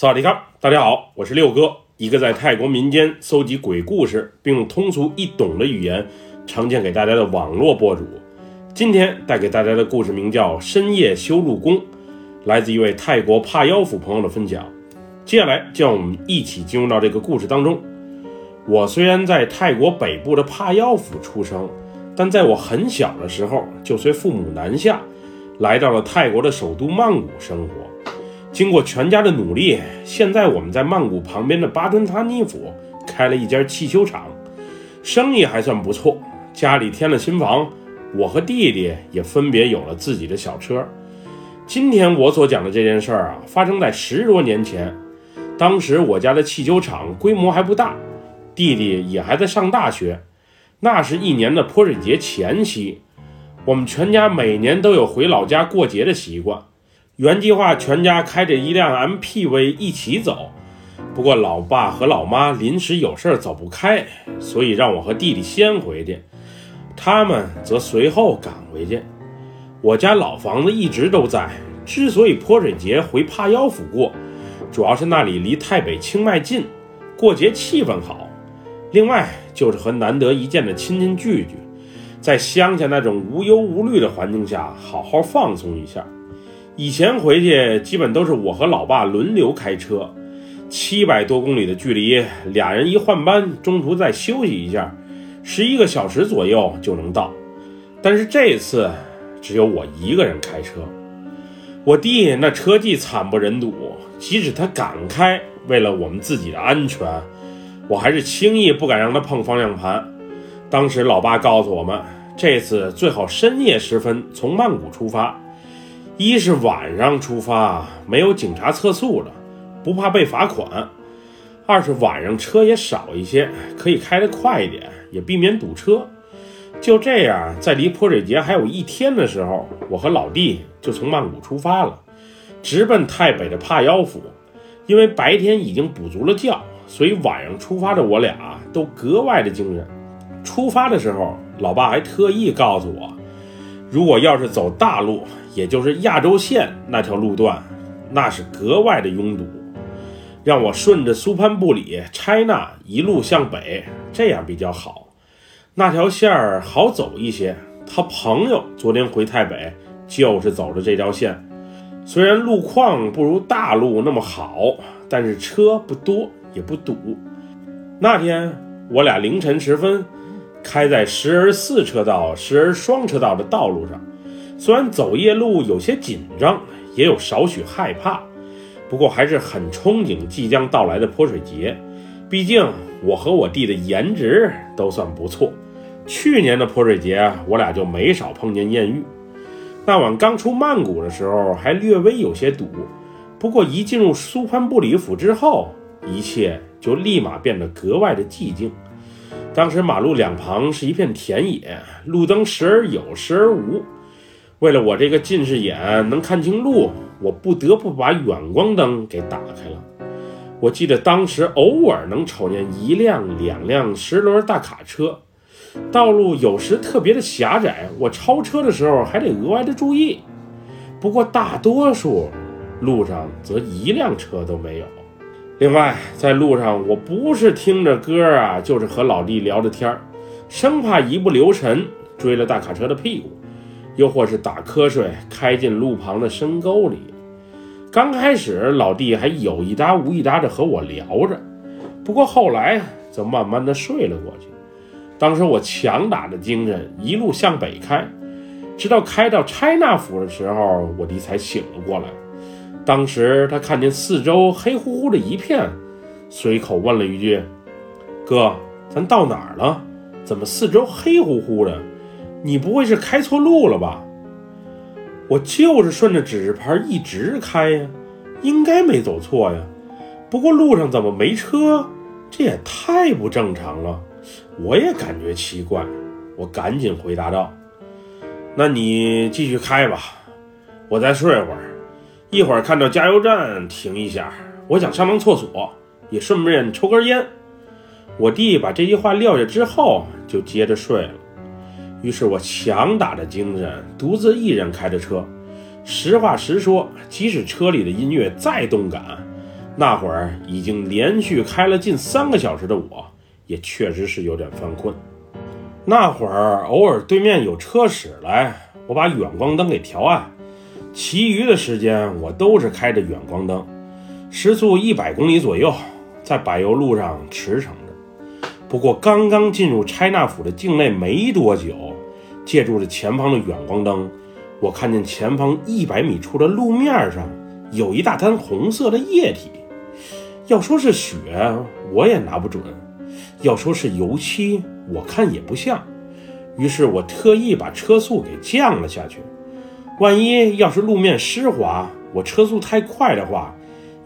萨瓦迪卡，大家好，我是六哥，一个在泰国民间搜集鬼故事，并用通俗易懂的语言呈现给大家的网络博主。今天带给大家的故事名叫《深夜修路工》，来自一位泰国帕腰府朋友的分享。接下来，就让我们一起进入到这个故事当中。我虽然在泰国北部的帕腰府出生，但在我很小的时候就随父母南下，来到了泰国的首都曼谷生活。经过全家的努力，现在我们在曼谷旁边的巴吞塔尼府开了一家汽修厂，生意还算不错。家里添了新房，我和弟弟也分别有了自己的小车。今天我所讲的这件事儿啊，发生在十多年前。当时我家的汽修厂规模还不大，弟弟也还在上大学。那是一年的泼水节前夕，我们全家每年都有回老家过节的习惯。原计划全家开着一辆 MPV 一起走，不过老爸和老妈临时有事走不开，所以让我和弟弟先回去，他们则随后赶回去。我家老房子一直都在，之所以泼水节回帕腰府过，主要是那里离太北清迈近，过节气氛好。另外就是和难得一见的亲戚聚聚，在乡下那种无忧无虑的环境下，好好放松一下。以前回去基本都是我和老爸轮流开车，七百多公里的距离，俩人一换班，中途再休息一下，十一个小时左右就能到。但是这次只有我一个人开车，我弟那车技惨不忍睹，即使他敢开，为了我们自己的安全，我还是轻易不敢让他碰方向盘。当时老爸告诉我们，这次最好深夜时分从曼谷出发。一是晚上出发，没有警察测速了，不怕被罚款；二是晚上车也少一些，可以开得快一点，也避免堵车。就这样，在离泼水节还有一天的时候，我和老弟就从曼谷出发了，直奔泰北的帕腰府。因为白天已经补足了觉，所以晚上出发的我俩都格外的精神。出发的时候，老爸还特意告诉我，如果要是走大路，也就是亚洲线那条路段，那是格外的拥堵，让我顺着苏潘布里差纳一路向北，这样比较好。那条线儿好走一些。他朋友昨天回台北，就是走的这条线。虽然路况不如大路那么好，但是车不多也不堵。那天我俩凌晨时分，开在时而四车道、时而双车道的道路上。虽然走夜路有些紧张，也有少许害怕，不过还是很憧憬即将到来的泼水节。毕竟我和我弟的颜值都算不错。去年的泼水节，我俩就没少碰见艳遇。那晚刚出曼谷的时候，还略微有些堵，不过一进入苏潘布里府之后，一切就立马变得格外的寂静。当时马路两旁是一片田野，路灯时而有，时而无。为了我这个近视眼能看清路，我不得不把远光灯给打开了。我记得当时偶尔能瞅见一辆、两辆十轮大卡车，道路有时特别的狭窄，我超车的时候还得额外的注意。不过大多数路上则一辆车都没有。另外，在路上我不是听着歌啊，就是和老弟聊着天儿，生怕一不留神追了大卡车的屁股。又或是打瞌睡，开进路旁的深沟里。刚开始，老弟还有一搭无一搭的和我聊着，不过后来则慢慢的睡了过去。当时我强打着精神，一路向北开，直到开到拆纳府的时候，我弟才醒了过来。当时他看见四周黑乎乎的一片，随口问了一句：“哥，咱到哪儿了？怎么四周黑乎乎的？”你不会是开错路了吧？我就是顺着指示牌一直开呀，应该没走错呀。不过路上怎么没车？这也太不正常了。我也感觉奇怪。我赶紧回答道：“那你继续开吧，我再睡会儿。一会儿看到加油站停一下，我想上趟厕所，也顺便抽根烟。”我弟把这句话撂下之后，就接着睡了。于是我强打着精神，独自一人开着车。实话实说，即使车里的音乐再动感，那会儿已经连续开了近三个小时的我，也确实是有点犯困。那会儿偶尔对面有车驶来，我把远光灯给调暗，其余的时间我都是开着远光灯，时速一百公里左右，在柏油路上驰骋。不过刚刚进入拆纳府的境内没多久，借助着前方的远光灯，我看见前方一百米处的路面上。有一大滩红色的液体，要说是血，我也拿不准；要说是油漆，我看也不像。于是我特意把车速给降了下去。万一要是路面湿滑，我车速太快的话，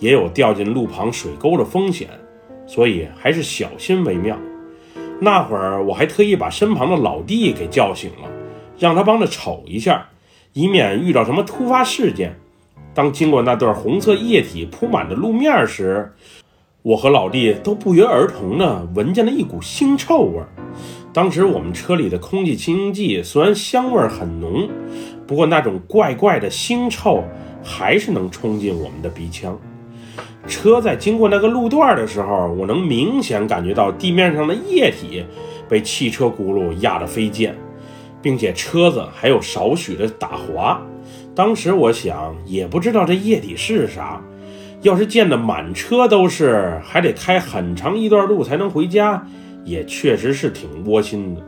也有掉进路旁水沟的风险，所以还是小心为妙。那会儿我还特意把身旁的老弟给叫醒了，让他帮着瞅一下，以免遇到什么突发事件。当经过那段红色液体铺满的路面时，我和老弟都不约而同地闻见了一股腥臭味。当时我们车里的空气清新剂虽然香味很浓，不过那种怪怪的腥臭还是能冲进我们的鼻腔。车在经过那个路段的时候，我能明显感觉到地面上的液体被汽车轱辘压得飞溅，并且车子还有少许的打滑。当时我想，也不知道这液体是啥。要是溅得满车都是，还得开很长一段路才能回家，也确实是挺窝心的。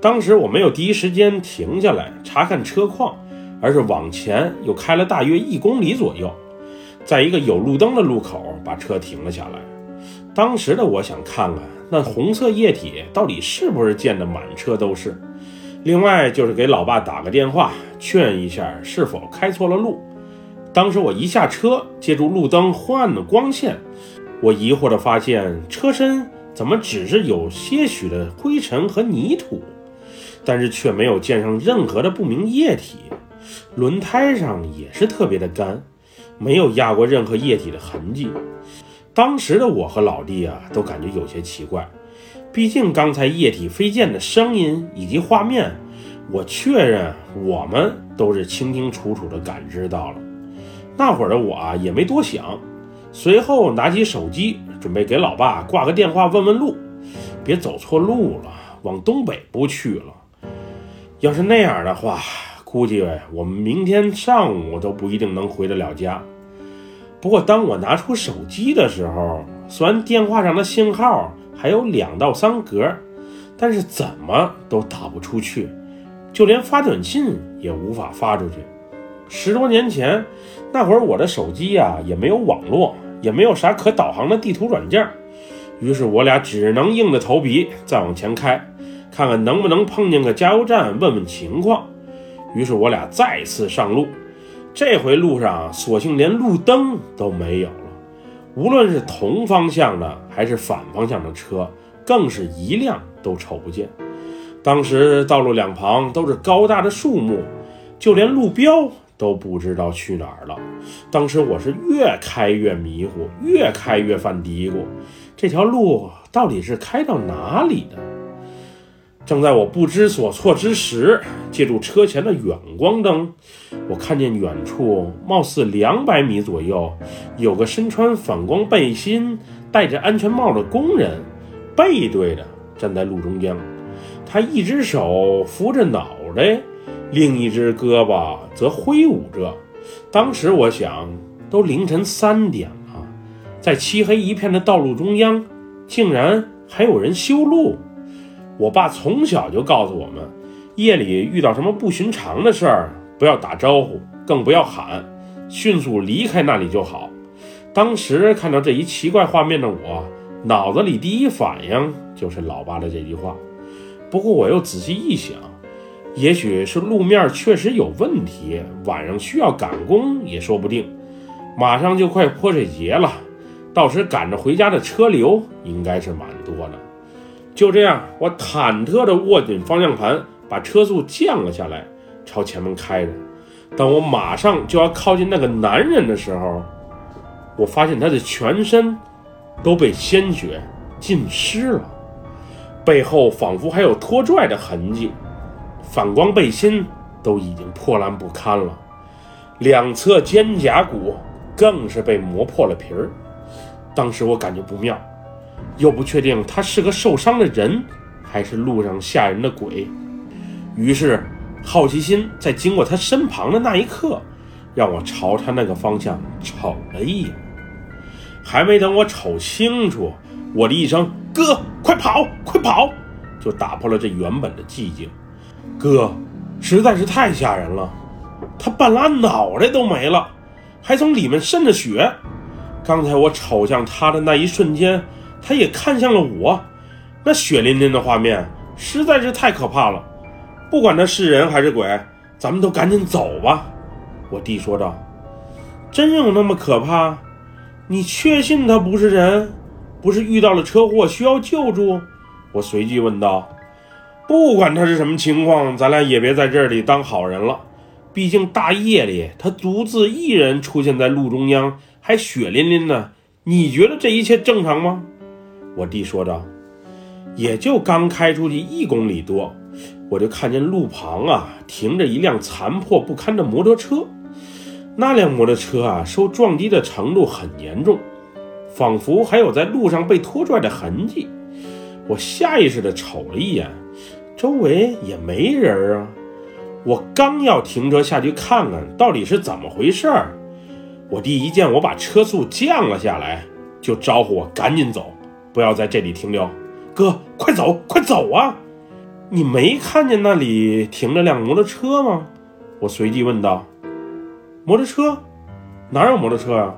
当时我没有第一时间停下来查看车况，而是往前又开了大约一公里左右，在一个有路灯的路口把车停了下来。当时的我想看看那红色液体到底是不是溅得满车都是。另外就是给老爸打个电话，确认一下是否开错了路。当时我一下车，借助路灯昏暗的光线，我疑惑地发现车身怎么只是有些许的灰尘和泥土，但是却没有溅上任何的不明液体。轮胎上也是特别的干，没有压过任何液体的痕迹。当时的我和老弟啊，都感觉有些奇怪。毕竟刚才液体飞溅的声音以及画面，我确认我们都是清清楚楚地感知到了。那会儿的我啊也没多想，随后拿起手机准备给老爸挂个电话问问路，别走错路了，往东北不去了。要是那样的话，估计我们明天上午都不一定能回得了家。不过当我拿出手机的时候，虽然电话上的信号。还有两到三格，但是怎么都打不出去，就连发短信也无法发出去。十多年前那会儿，我的手机呀也没有网络，也没有啥可导航的地图软件，于是我俩只能硬着头皮再往前开，看看能不能碰见个加油站问问情况。于是我俩再次上路，这回路上索性连路灯都没有了。无论是同方向的还是反方向的车，更是一辆都瞅不见。当时道路两旁都是高大的树木，就连路标都不知道去哪儿了。当时我是越开越迷糊，越开越犯嘀咕：这条路到底是开到哪里的？正在我不知所措之时，借助车前的远光灯，我看见远处，貌似两百米左右，有个身穿反光背心、戴着安全帽的工人，背对着站在路中央。他一只手扶着脑袋，另一只胳膊则挥舞着。当时我想，都凌晨三点了，在漆黑一片的道路中央，竟然还有人修路。我爸从小就告诉我们，夜里遇到什么不寻常的事儿，不要打招呼，更不要喊，迅速离开那里就好。当时看到这一奇怪画面的我，脑子里第一反应就是老爸的这句话。不过我又仔细一想，也许是路面确实有问题，晚上需要赶工也说不定。马上就快泼水节了，到时赶着回家的车流应该是蛮多的。就这样，我忐忑地握紧方向盘，把车速降了下来，朝前面开着。当我马上就要靠近那个男人的时候，我发现他的全身都被鲜血浸湿了，背后仿佛还有拖拽的痕迹，反光背心都已经破烂不堪了，两侧肩胛骨更是被磨破了皮儿。当时我感觉不妙，又不确定他是个受伤的人，还是路上吓人的鬼。于是，好奇心在经过他身旁的那一刻，让我朝他那个方向瞅了一眼。还没等我瞅清楚，我的一声“哥，快跑，快跑”，就打破了这原本的寂静。哥，实在是太吓人了，他半拉脑袋都没了，还从里面渗着血。刚才我瞅向他的那一瞬间，他也看向了我，那血淋淋的画面实在是太可怕了。不管他是人还是鬼，咱们都赶紧走吧。我弟说道：“真有那么可怕？”你确信他不是人，不是遇到了车祸需要救助？我随即问道。不管他是什么情况，咱俩也别在这里当好人了。毕竟大夜里他独自一人出现在路中央，还血淋淋的。你觉得这一切正常吗？我弟说道。也就刚开出去一公里多，我就看见路旁啊停着一辆残破不堪的摩托车。那辆摩托车啊，受撞击的程度很严重，仿佛还有在路上被拖拽的痕迹。我下意识地瞅了一眼，周围也没人啊。我刚要停车下去看看到底是怎么回事儿，我弟一见我把车速降了下来，就招呼我赶紧走，不要在这里停留。哥，快走，快走啊！你没看见那里停着辆摩托车吗？我随即问道。摩托车？哪有摩托车啊？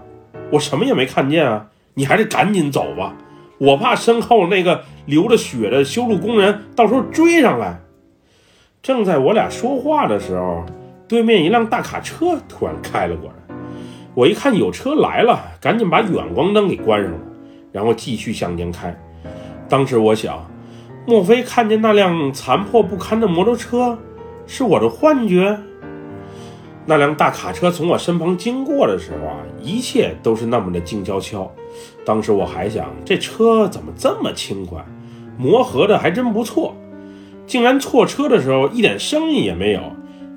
我什么也没看见啊！你还是赶紧走吧，我怕身后那个流着血的修路工人到时候追上来。正在我俩说话的时候，对面一辆大卡车突然开了过来。我一看有车来了，赶紧把远光灯给关上了，然后继续向前开。当时我想，莫非看见那辆残破不堪的摩托车是我的幻觉？那辆大卡车从我身旁经过的时候啊，一切都是那么的静悄悄。当时我还想，这车怎么这么轻快，磨合的还真不错，竟然错车的时候一点声音也没有，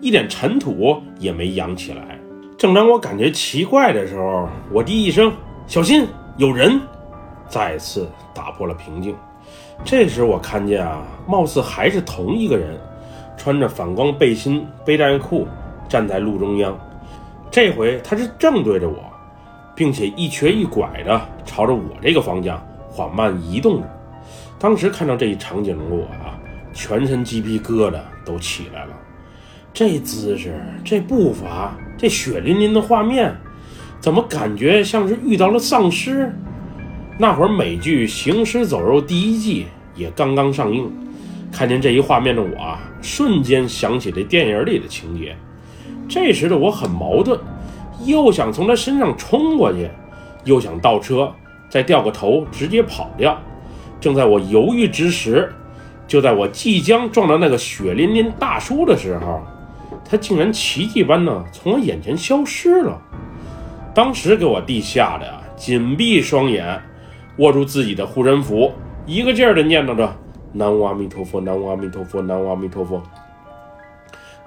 一点尘土也没扬起来。正当我感觉奇怪的时候，我弟一声“小心，有人”，再次打破了平静。这时我看见啊，貌似还是同一个人，穿着反光背心、背带裤。站在路中央，这回他是正对着我，并且一瘸一拐的朝着我这个方向缓慢移动着。当时看到这一场景的我啊，全身鸡皮疙瘩都起来了。这姿势，这步伐，这血淋淋的画面，怎么感觉像是遇到了丧尸？那会儿美剧《行尸走肉》第一季也刚刚上映，看见这一画面的我啊，瞬间想起这电影里的情节。这时的我很矛盾，又想从他身上冲过去，又想倒车，再掉个头直接跑掉。正在我犹豫之时，就在我即将撞到那个血淋淋大叔的时候，他竟然奇迹般的从我眼前消失了。当时给我弟吓得呀，紧闭双眼，握住自己的护身符，一个劲儿的念叨着：“南无阿弥陀佛，南无阿弥陀佛，南无阿弥陀佛。”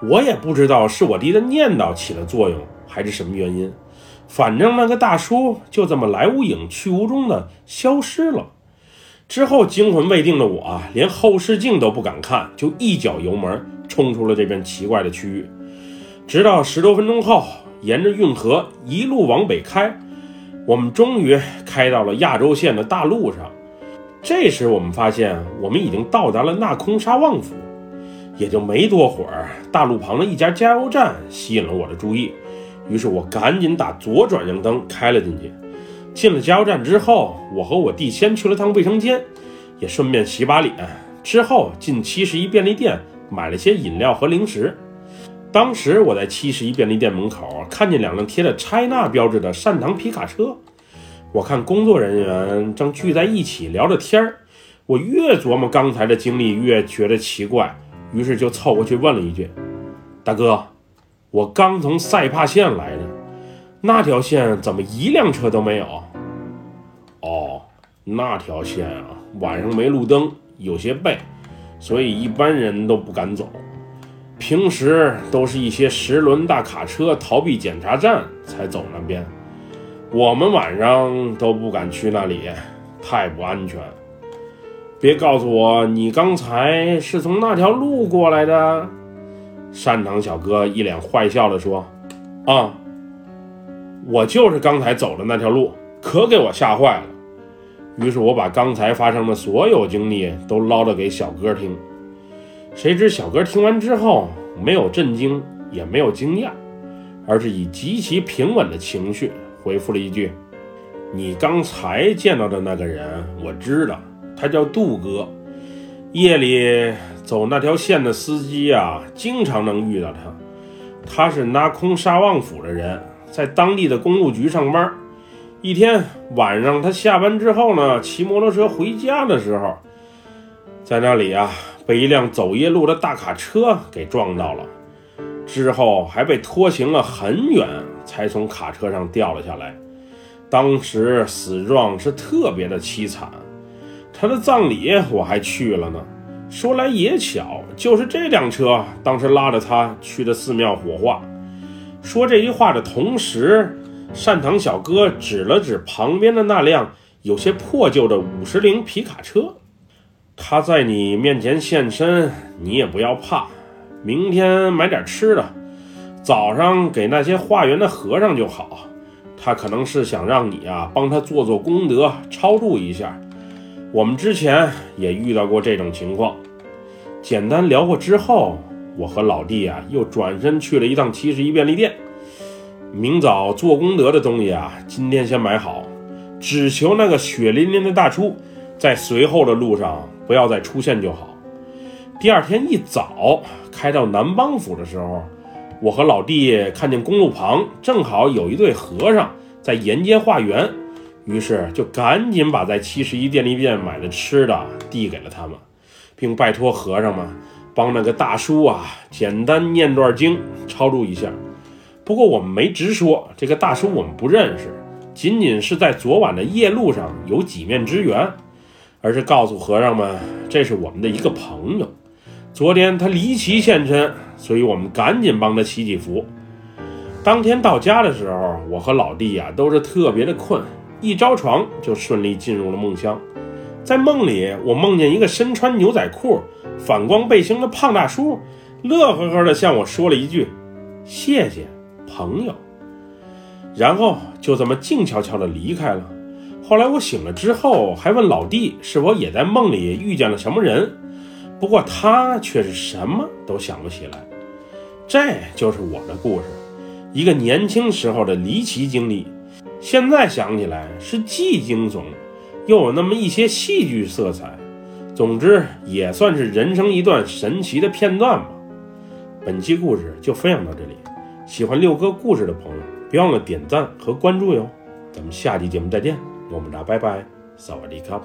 我也不知道是我弟的念叨起了作用，还是什么原因。反正那个大叔就这么来无影去无踪的消失了。之后惊魂未定的我啊，连后视镜都不敢看，就一脚油门冲出了这片奇怪的区域。直到十多分钟后，沿着运河一路往北开，我们终于开到了亚洲线的大路上。这时我们发现，我们已经到达了纳空沙旺府。也就没多会儿，大路旁的一家加油站吸引了我的注意，于是我赶紧打左转向灯开了进去。进了加油站之后，我和我弟先去了趟卫生间，也顺便洗把脸。之后进七十一便利店买了些饮料和零食。当时我在七十一便利店门口看见两辆贴着 China 标志的善堂皮卡车，我看工作人员正聚在一起聊着天儿。我越琢磨刚才的经历，越觉得奇怪。于是就凑过去问了一句：“大哥，我刚从赛帕县来的，那条线怎么一辆车都没有？”“哦，那条线啊，晚上没路灯，有些背，所以一般人都不敢走。平时都是一些十轮大卡车逃避检查站才走那边。我们晚上都不敢去那里，太不安全。别告诉我你刚才是从那条路过来的。山堂小哥一脸坏笑地说：“啊，我就是刚才走的那条路，可给我吓坏了。”于是我把刚才发生的所有经历都唠叨给小哥听。谁知小哥听完之后，没有震惊，也没有惊讶，而是以极其平稳的情绪回复了一句：“你刚才见到的那个人，我知道，他叫杜哥。夜里走那条线的司机啊，经常能遇到他。他是拿空沙旺府的人，在当地的公路局上班。一天晚上，他下班之后呢，骑摩托车回家的时候，在那里啊。”被一辆走夜路的大卡车给撞到了，之后还被拖行了很远，才从卡车上掉了下来。当时死状是特别的凄惨，他的葬礼我还去了呢。说来也巧，就是这辆车当时拉着他去的寺庙火化。说这句话的同时，善堂小哥指了指旁边的那辆有些破旧的五十铃皮卡车。他在你面前现身，你也不要怕。明天买点吃的，早上给那些化缘的和尚就好。他可能是想让你啊帮他做做功德，超度一下。我们之前也遇到过这种情况。简单聊过之后，我和老弟啊又转身去了一趟七十一便利店。明早做功德的东西啊，今天先买好，只求那个血淋淋的大叔在随后的路上。不要再出现就好。第二天一早开到南邦府的时候，我和老弟看见公路旁正好有一对和尚在沿街化缘，于是就赶紧把在七十一便利店买的吃的递给了他们，并拜托和尚们帮那个大叔啊简单念段经超度一下。不过我们没直说这个大叔我们不认识，仅仅是在昨晚的夜路上有几面之缘。而是告诉和尚们，这是我们的一个朋友。昨天他离奇现身，所以我们赶紧帮他祈祈福。当天到家的时候，我和老弟呀都是特别的困，一着床就顺利进入了梦乡。在梦里，我梦见一个身穿牛仔裤、反光背心的胖大叔，乐呵呵地向我说了一句：“谢谢，朋友。”然后就这么静悄悄地离开了。后来我醒了之后，还问老弟是否也在梦里遇见了什么人，不过他却是什么都想不起来。这就是我的故事，一个年轻时候的离奇经历。现在想起来是既惊悚，又有那么一些戏剧色彩。总之也算是人生一段神奇的片段吧。本期故事就分享到这里，喜欢六哥故事的朋友，别忘了点赞和关注哟。咱们下期节目再见。我们俩拜拜，萨瓦迪卡。